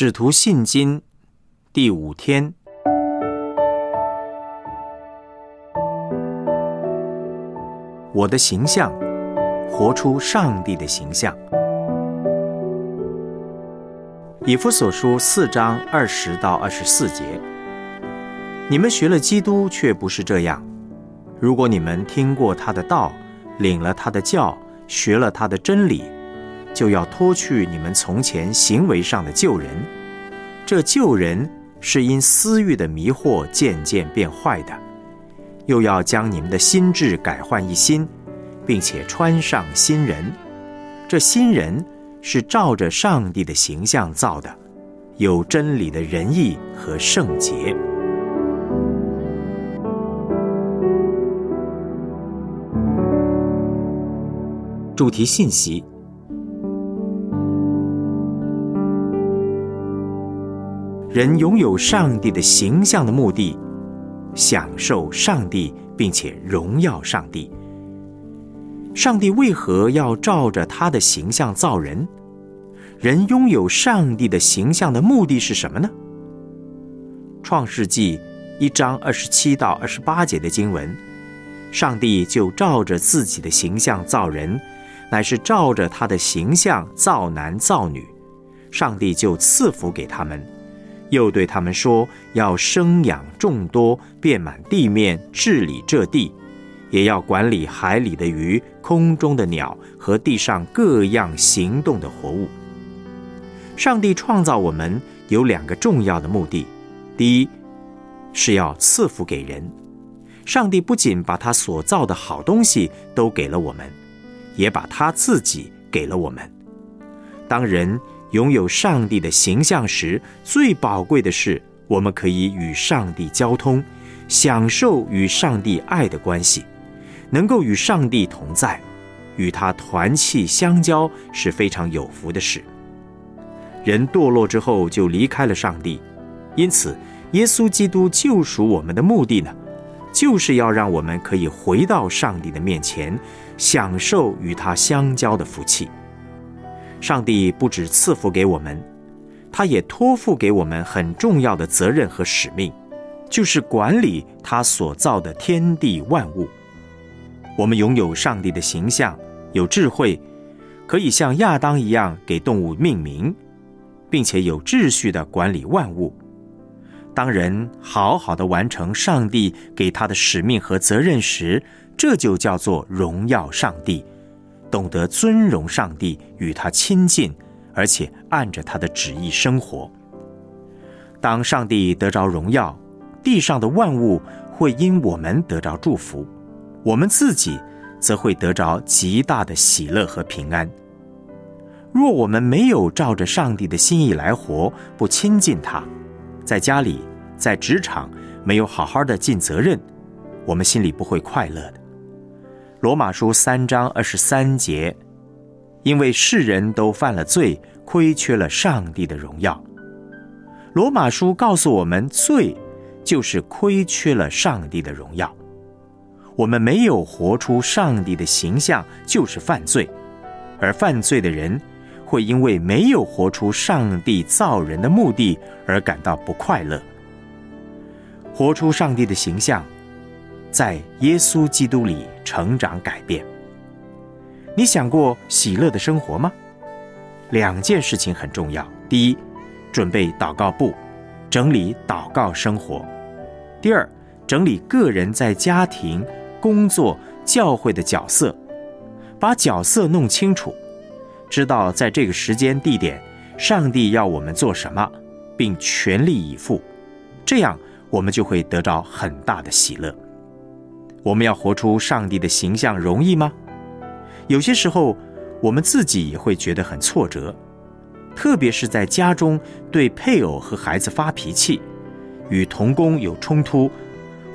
使徒信经第五天，我的形象，活出上帝的形象。以弗所书四章二十到二十四节，你们学了基督，却不是这样。如果你们听过他的道，领了他的教，学了他的真理。就要脱去你们从前行为上的旧人，这旧人是因私欲的迷惑渐渐变坏的；又要将你们的心智改换一新，并且穿上新人。这新人是照着上帝的形象造的，有真理的仁义和圣洁。主题信息。人拥有上帝的形象的目的，享受上帝，并且荣耀上帝。上帝为何要照着他的形象造人？人拥有上帝的形象的目的是什么呢？创世纪一章二十七到二十八节的经文，上帝就照着自己的形象造人，乃是照着他的形象造男造女，上帝就赐福给他们。又对他们说：“要生养众多，遍满地面，治理这地，也要管理海里的鱼、空中的鸟和地上各样行动的活物。”上帝创造我们有两个重要的目的：第一，是要赐福给人。上帝不仅把他所造的好东西都给了我们，也把他自己给了我们。当人。拥有上帝的形象时，最宝贵的是，我们可以与上帝交通，享受与上帝爱的关系，能够与上帝同在，与他团契相交是非常有福的事。人堕落之后就离开了上帝，因此，耶稣基督救赎我们的目的呢，就是要让我们可以回到上帝的面前，享受与他相交的福气。上帝不止赐福给我们，他也托付给我们很重要的责任和使命，就是管理他所造的天地万物。我们拥有上帝的形象，有智慧，可以像亚当一样给动物命名，并且有秩序的管理万物。当人好好的完成上帝给他的使命和责任时，这就叫做荣耀上帝。懂得尊荣上帝，与他亲近，而且按着他的旨意生活。当上帝得着荣耀，地上的万物会因我们得着祝福，我们自己则会得着极大的喜乐和平安。若我们没有照着上帝的心意来活，不亲近他，在家里、在职场没有好好的尽责任，我们心里不会快乐的。罗马书三章二十三节，因为世人都犯了罪，亏缺了上帝的荣耀。罗马书告诉我们，罪就是亏缺了上帝的荣耀。我们没有活出上帝的形象，就是犯罪。而犯罪的人，会因为没有活出上帝造人的目的而感到不快乐。活出上帝的形象。在耶稣基督里成长改变。你想过喜乐的生活吗？两件事情很重要：第一，准备祷告簿，整理祷告生活；第二，整理个人在家庭、工作、教会的角色，把角色弄清楚，知道在这个时间地点，上帝要我们做什么，并全力以赴，这样我们就会得着很大的喜乐。我们要活出上帝的形象容易吗？有些时候，我们自己也会觉得很挫折，特别是在家中对配偶和孩子发脾气，与同工有冲突，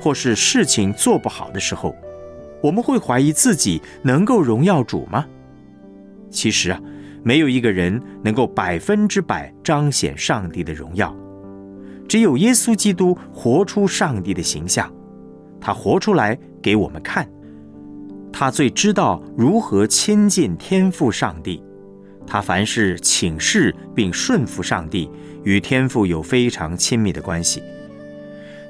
或是事情做不好的时候，我们会怀疑自己能够荣耀主吗？其实啊，没有一个人能够百分之百彰显上帝的荣耀，只有耶稣基督活出上帝的形象。他活出来给我们看，他最知道如何亲近天父上帝，他凡事请示并顺服上帝，与天父有非常亲密的关系。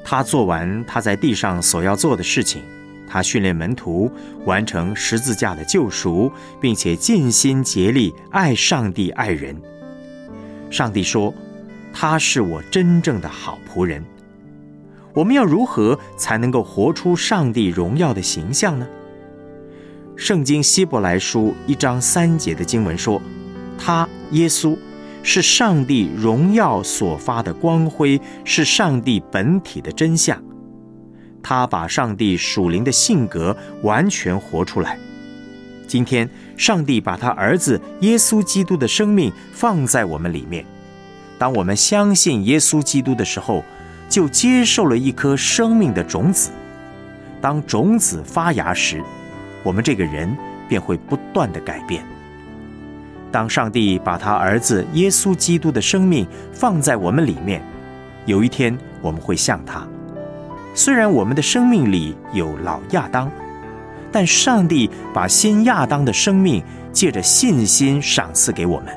他做完他在地上所要做的事情，他训练门徒，完成十字架的救赎，并且尽心竭力爱上帝、爱人。上帝说：“他是我真正的好仆人。”我们要如何才能够活出上帝荣耀的形象呢？圣经希伯来书一章三节的经文说：“他耶稣是上帝荣耀所发的光辉，是上帝本体的真相。他把上帝属灵的性格完全活出来。今天，上帝把他儿子耶稣基督的生命放在我们里面。当我们相信耶稣基督的时候。”就接受了一颗生命的种子。当种子发芽时，我们这个人便会不断的改变。当上帝把他儿子耶稣基督的生命放在我们里面，有一天我们会像他。虽然我们的生命里有老亚当，但上帝把新亚当的生命借着信心赏赐给我们，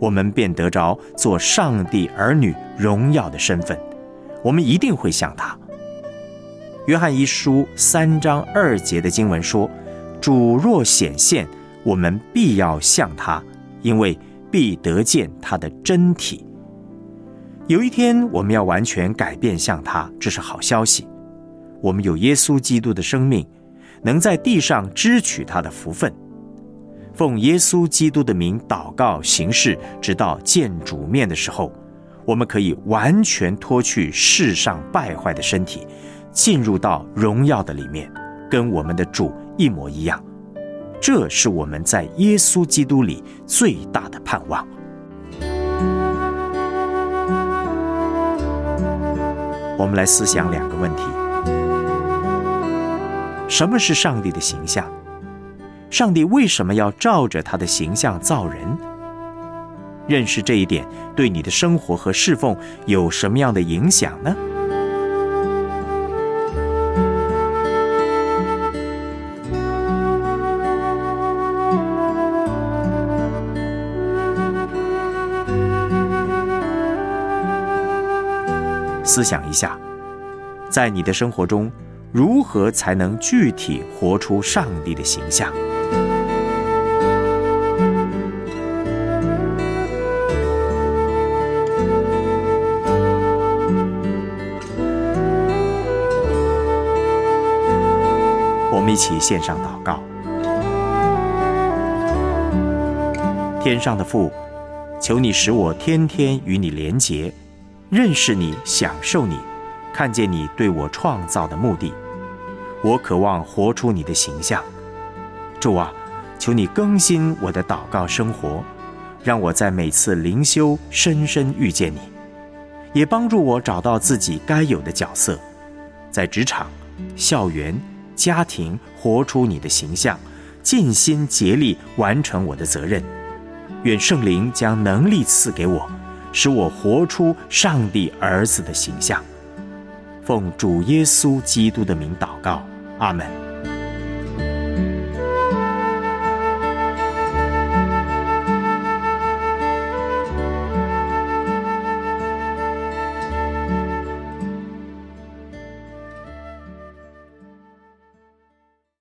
我们便得着做上帝儿女荣耀的身份。我们一定会像他。约翰一书三章二节的经文说：“主若显现，我们必要像他，因为必得见他的真体。”有一天，我们要完全改变像他，这是好消息。我们有耶稣基督的生命，能在地上支取他的福分，奉耶稣基督的名祷告行事，直到见主面的时候。我们可以完全脱去世上败坏的身体，进入到荣耀的里面，跟我们的主一模一样。这是我们在耶稣基督里最大的盼望。我们来思想两个问题：什么是上帝的形象？上帝为什么要照着他的形象造人？认识这一点，对你的生活和侍奉有什么样的影响呢？思想一下，在你的生活中，如何才能具体活出上帝的形象？一起献上祷告。天上的父，求你使我天天与你连结，认识你，享受你，看见你对我创造的目的。我渴望活出你的形象。主啊，求你更新我的祷告生活，让我在每次灵修深深遇见你，也帮助我找到自己该有的角色，在职场、校园。家庭活出你的形象，尽心竭力完成我的责任。愿圣灵将能力赐给我，使我活出上帝儿子的形象。奉主耶稣基督的名祷告，阿门。